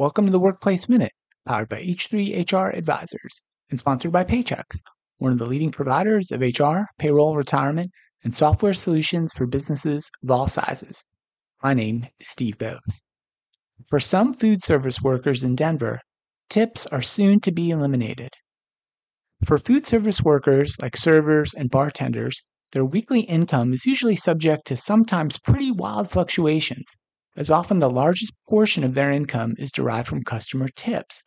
Welcome to the Workplace Minute, powered by H3 HR Advisors and sponsored by Paychex, one of the leading providers of HR, payroll, retirement, and software solutions for businesses of all sizes. My name is Steve Boese. For some food service workers in Denver, tips are soon to be eliminated. For food service workers like servers and bartenders, their weekly income is usually subject to sometimes pretty wild fluctuations as often the largest portion of their income is derived from customer tips.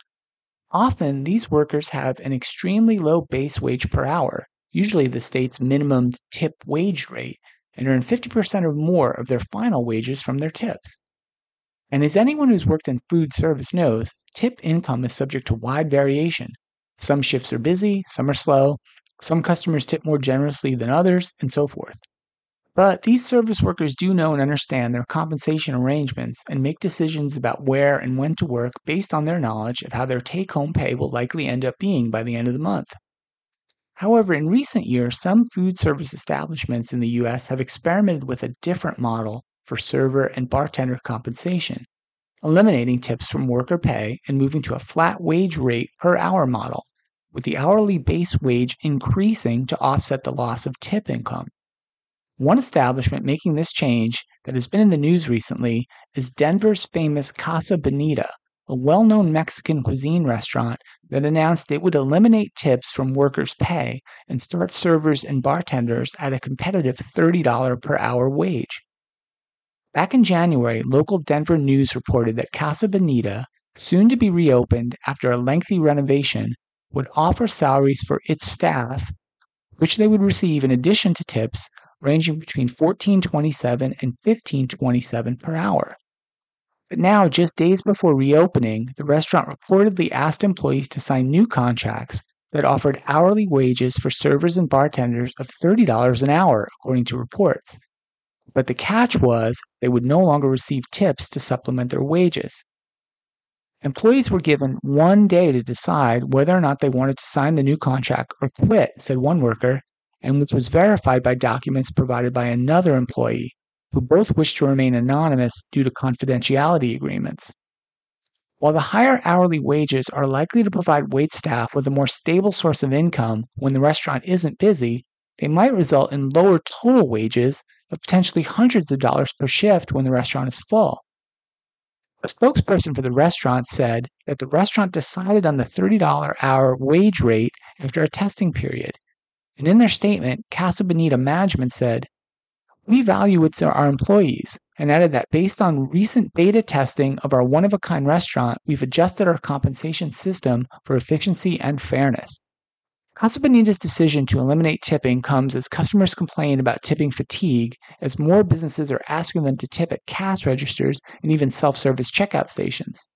Often, these workers have an extremely low base wage per hour, usually the state's minimum tip wage rate, and earn 50% or more of their final wages from their tips. And as anyone who's worked in food service knows, tip income is subject to wide variation. Some shifts are busy, some are slow, some customers tip more generously than others, and so forth. But these service workers do know and understand their compensation arrangements and make decisions about where and when to work based on their knowledge of how their take home pay will likely end up being by the end of the month. However, in recent years, some food service establishments in the U.S. have experimented with a different model for server and bartender compensation, eliminating tips from worker pay and moving to a flat wage rate per hour model, with the hourly base wage increasing to offset the loss of tip income. One establishment making this change that has been in the news recently is Denver's famous Casa Bonita, a well known Mexican cuisine restaurant that announced it would eliminate tips from workers' pay and start servers and bartenders at a competitive $30 per hour wage. Back in January, local Denver news reported that Casa Bonita, soon to be reopened after a lengthy renovation, would offer salaries for its staff, which they would receive in addition to tips ranging between 1427 and 1527 per hour. But now, just days before reopening, the restaurant reportedly asked employees to sign new contracts that offered hourly wages for servers and bartenders of $30 an hour, according to reports. But the catch was they would no longer receive tips to supplement their wages. Employees were given one day to decide whether or not they wanted to sign the new contract or quit, said one worker, and which was verified by documents provided by another employee, who both wished to remain anonymous due to confidentiality agreements. While the higher hourly wages are likely to provide waitstaff with a more stable source of income when the restaurant isn't busy, they might result in lower total wages of potentially hundreds of dollars per shift when the restaurant is full. A spokesperson for the restaurant said that the restaurant decided on the $30 hour wage rate after a testing period and in their statement, Casa Bonita management said, We value our employees and added that based on recent beta testing of our one of a kind restaurant, we've adjusted our compensation system for efficiency and fairness. Casa Bonita's decision to eliminate tipping comes as customers complain about tipping fatigue, as more businesses are asking them to tip at cash registers and even self service checkout stations.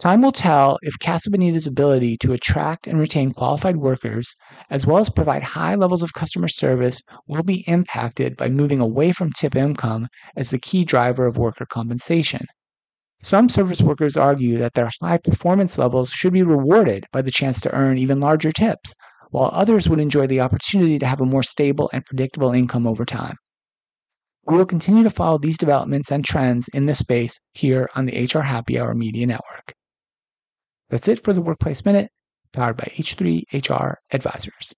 Time will tell if Casa Bonita's ability to attract and retain qualified workers, as well as provide high levels of customer service, will be impacted by moving away from tip income as the key driver of worker compensation. Some service workers argue that their high performance levels should be rewarded by the chance to earn even larger tips, while others would enjoy the opportunity to have a more stable and predictable income over time. We will continue to follow these developments and trends in this space here on the HR Happy Hour Media Network. That's it for the Workplace Minute, powered by H3 HR Advisors.